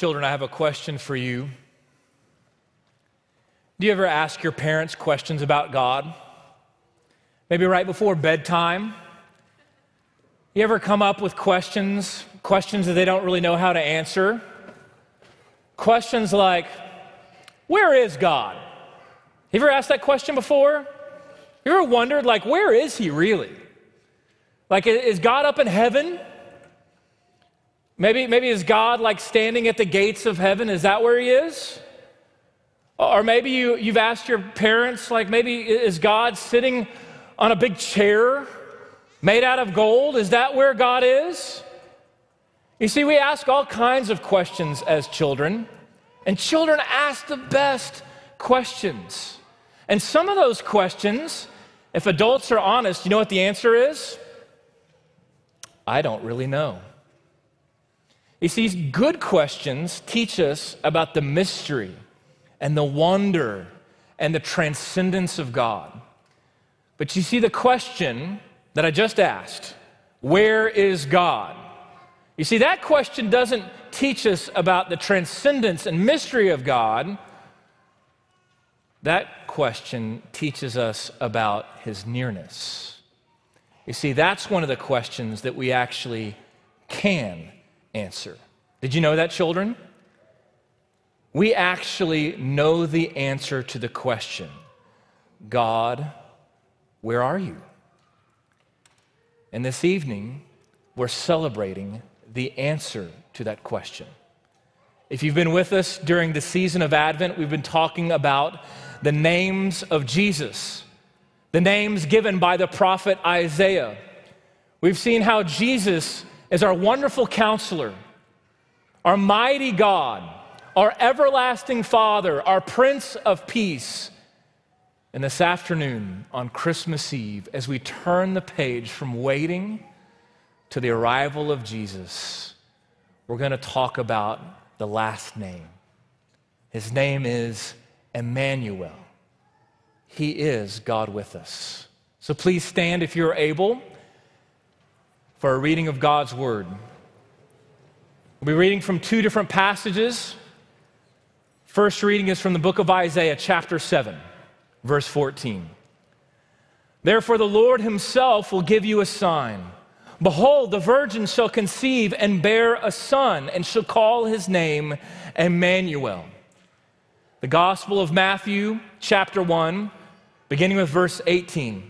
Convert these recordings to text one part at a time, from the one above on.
Children, I have a question for you. Do you ever ask your parents questions about God? Maybe right before bedtime? You ever come up with questions, questions that they don't really know how to answer? Questions like, Where is God? Have you ever asked that question before? You ever wondered, like, where is He really? Like, is God up in heaven? Maybe, maybe is God like standing at the gates of heaven? Is that where He is? Or maybe you, you've asked your parents, like, maybe is God sitting on a big chair made out of gold? Is that where God is? You see, we ask all kinds of questions as children, and children ask the best questions. And some of those questions, if adults are honest, you know what the answer is? I don't really know. You see, good questions teach us about the mystery and the wonder and the transcendence of God. But you see, the question that I just asked, where is God? You see, that question doesn't teach us about the transcendence and mystery of God. That question teaches us about his nearness. You see, that's one of the questions that we actually can answer. Did you know that, children? We actually know the answer to the question God, where are you? And this evening, we're celebrating the answer to that question. If you've been with us during the season of Advent, we've been talking about the names of Jesus, the names given by the prophet Isaiah. We've seen how Jesus is our wonderful counselor, our mighty God, our everlasting Father, our Prince of Peace. And this afternoon, on Christmas Eve, as we turn the page from waiting to the arrival of Jesus, we're going to talk about the last name. His name is Emmanuel. He is God with us. So please stand if you're able for a reading of God's Word. We'll be reading from two different passages. First reading is from the book of Isaiah, chapter 7, verse 14. Therefore, the Lord Himself will give you a sign. Behold, the virgin shall conceive and bear a son, and shall call his name Emmanuel. The Gospel of Matthew, chapter 1, beginning with verse 18.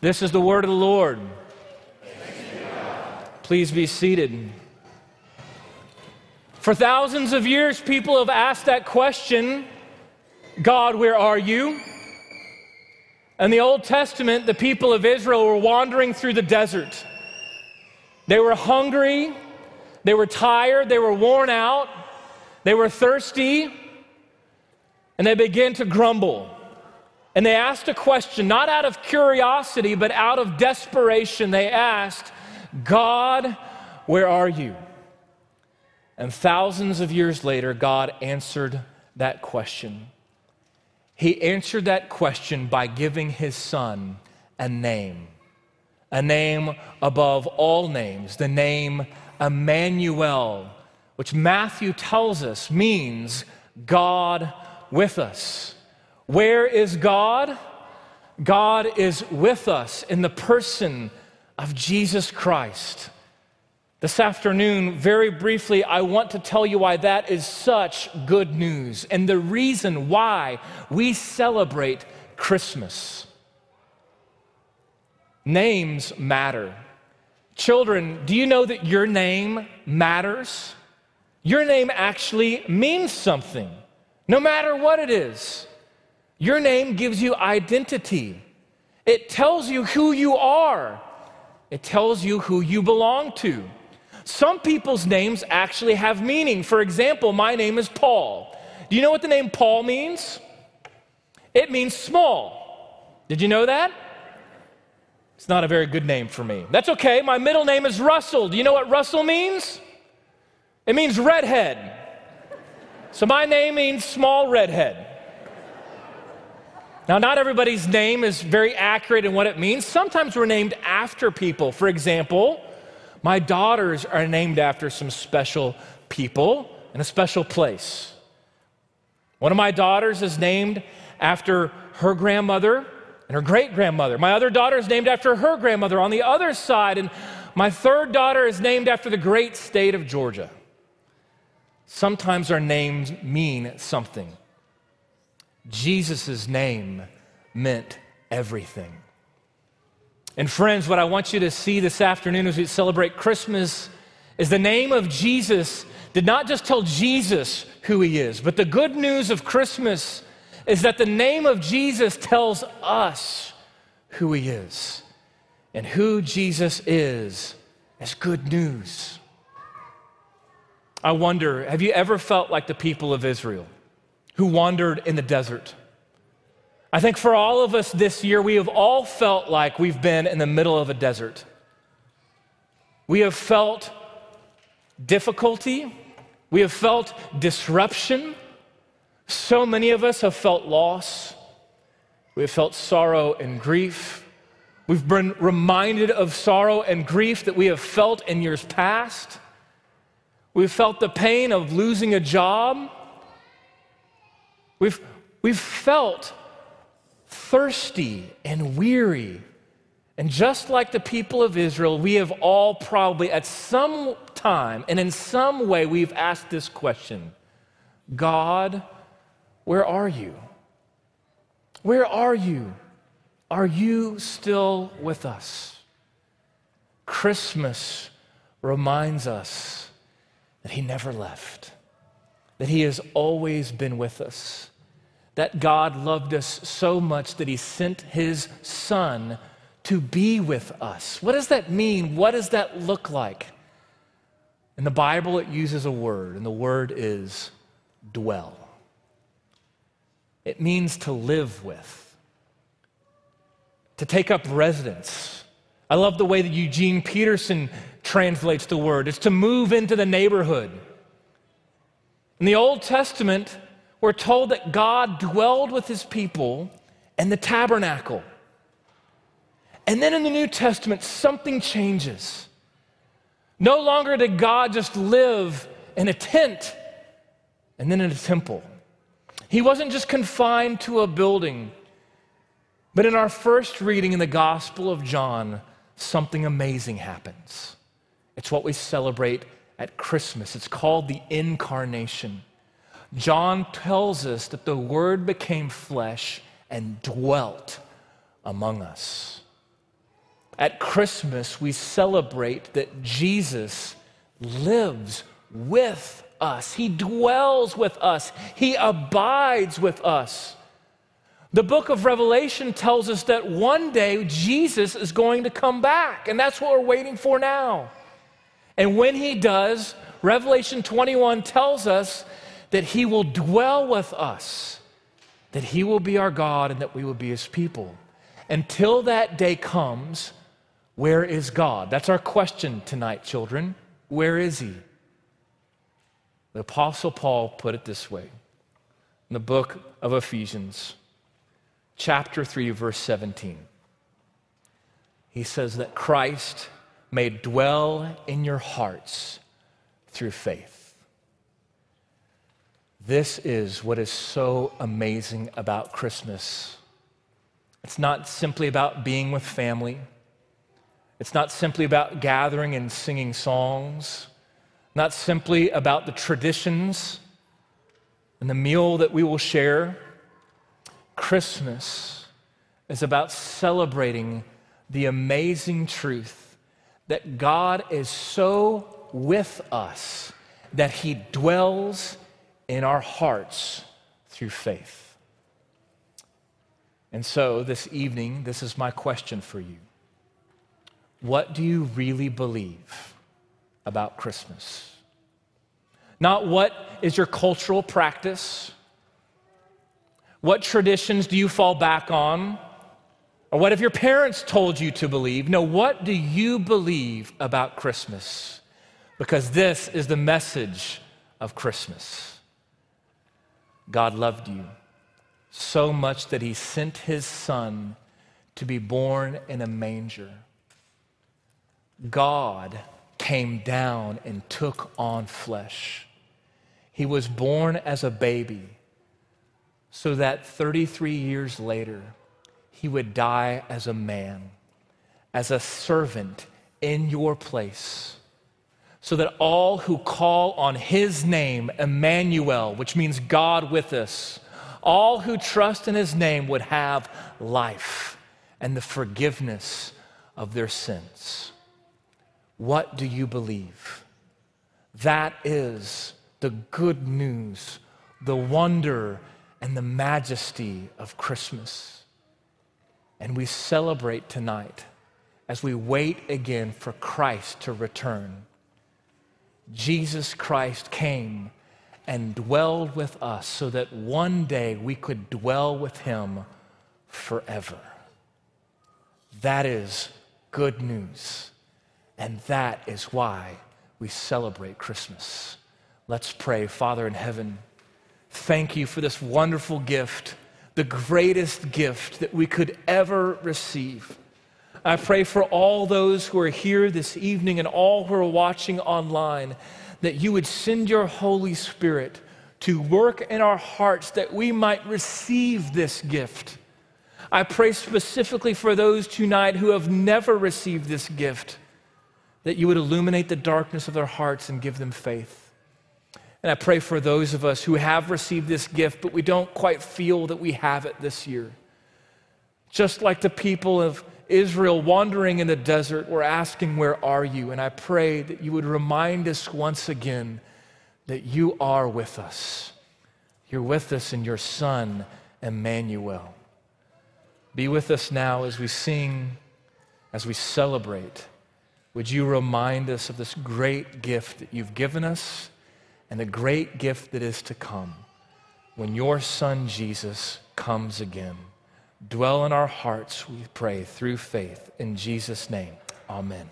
This is the word of the Lord. Please be seated. For thousands of years, people have asked that question God, where are you? In the Old Testament, the people of Israel were wandering through the desert. They were hungry, they were tired, they were worn out, they were thirsty, and they began to grumble. And they asked a question, not out of curiosity, but out of desperation. They asked, God, where are you? And thousands of years later, God answered that question. He answered that question by giving his son a name, a name above all names, the name Emmanuel, which Matthew tells us means God with us. Where is God? God is with us in the person of Jesus Christ. This afternoon, very briefly, I want to tell you why that is such good news and the reason why we celebrate Christmas. Names matter. Children, do you know that your name matters? Your name actually means something, no matter what it is. Your name gives you identity, it tells you who you are, it tells you who you belong to. Some people's names actually have meaning. For example, my name is Paul. Do you know what the name Paul means? It means small. Did you know that? It's not a very good name for me. That's okay. My middle name is Russell. Do you know what Russell means? It means redhead. So my name means small redhead. Now, not everybody's name is very accurate in what it means. Sometimes we're named after people. For example, my daughters are named after some special people in a special place. One of my daughters is named after her grandmother and her great grandmother. My other daughter is named after her grandmother on the other side, and my third daughter is named after the great state of Georgia. Sometimes our names mean something. Jesus' name meant everything. And, friends, what I want you to see this afternoon as we celebrate Christmas is the name of Jesus did not just tell Jesus who he is, but the good news of Christmas is that the name of Jesus tells us who he is. And who Jesus is is good news. I wonder have you ever felt like the people of Israel who wandered in the desert? I think for all of us this year, we have all felt like we've been in the middle of a desert. We have felt difficulty, we have felt disruption. So many of us have felt loss, we have felt sorrow and grief. We've been reminded of sorrow and grief that we have felt in years past. We've felt the pain of losing a job. We've, we've felt thirsty and weary. And just like the people of Israel, we have all probably at some time and in some way we've asked this question God, where are you? Where are you? Are you still with us? Christmas reminds us that He never left, that He has always been with us, that God loved us so much that He sent His Son to be with us. What does that mean? What does that look like? In the Bible, it uses a word, and the word is dwell. It means to live with, to take up residence. I love the way that Eugene Peterson translates the word. It's to move into the neighborhood. In the Old Testament, we're told that God dwelled with his people in the tabernacle. And then in the New Testament, something changes. No longer did God just live in a tent and then in a temple. He wasn't just confined to a building, but in our first reading in the Gospel of John, something amazing happens. It's what we celebrate at Christmas. It's called the incarnation. John tells us that the Word became flesh and dwelt among us. At Christmas, we celebrate that Jesus lives with us, He dwells with us, He abides with us. The book of Revelation tells us that one day Jesus is going to come back, and that's what we're waiting for now. And when He does, Revelation 21 tells us that He will dwell with us, that He will be our God, and that we will be His people. Until that day comes, where is God? That's our question tonight, children. Where is He? The Apostle Paul put it this way in the book of Ephesians, chapter 3, verse 17. He says that Christ may dwell in your hearts through faith. This is what is so amazing about Christmas. It's not simply about being with family. It's not simply about gathering and singing songs, not simply about the traditions and the meal that we will share. Christmas is about celebrating the amazing truth that God is so with us that He dwells in our hearts through faith. And so, this evening, this is my question for you. What do you really believe about Christmas? Not what is your cultural practice? What traditions do you fall back on? Or what if your parents told you to believe? No, what do you believe about Christmas? Because this is the message of Christmas. God loved you so much that he sent his son to be born in a manger. God came down and took on flesh. He was born as a baby so that 33 years later, he would die as a man, as a servant in your place, so that all who call on his name, Emmanuel, which means God with us, all who trust in his name would have life and the forgiveness of their sins. What do you believe? That is the good news, the wonder, and the majesty of Christmas. And we celebrate tonight as we wait again for Christ to return. Jesus Christ came and dwelled with us so that one day we could dwell with him forever. That is good news. And that is why we celebrate Christmas. Let's pray. Father in heaven, thank you for this wonderful gift, the greatest gift that we could ever receive. I pray for all those who are here this evening and all who are watching online that you would send your Holy Spirit to work in our hearts that we might receive this gift. I pray specifically for those tonight who have never received this gift that you would illuminate the darkness of their hearts and give them faith. And I pray for those of us who have received this gift, but we don't quite feel that we have it this year. Just like the people of Israel wandering in the desert were asking, Where are you? And I pray that you would remind us once again that you are with us. You're with us in your Son, Emmanuel. Be with us now as we sing, as we celebrate. Would you remind us of this great gift that you've given us and the great gift that is to come when your Son Jesus comes again? Dwell in our hearts, we pray, through faith. In Jesus' name, amen.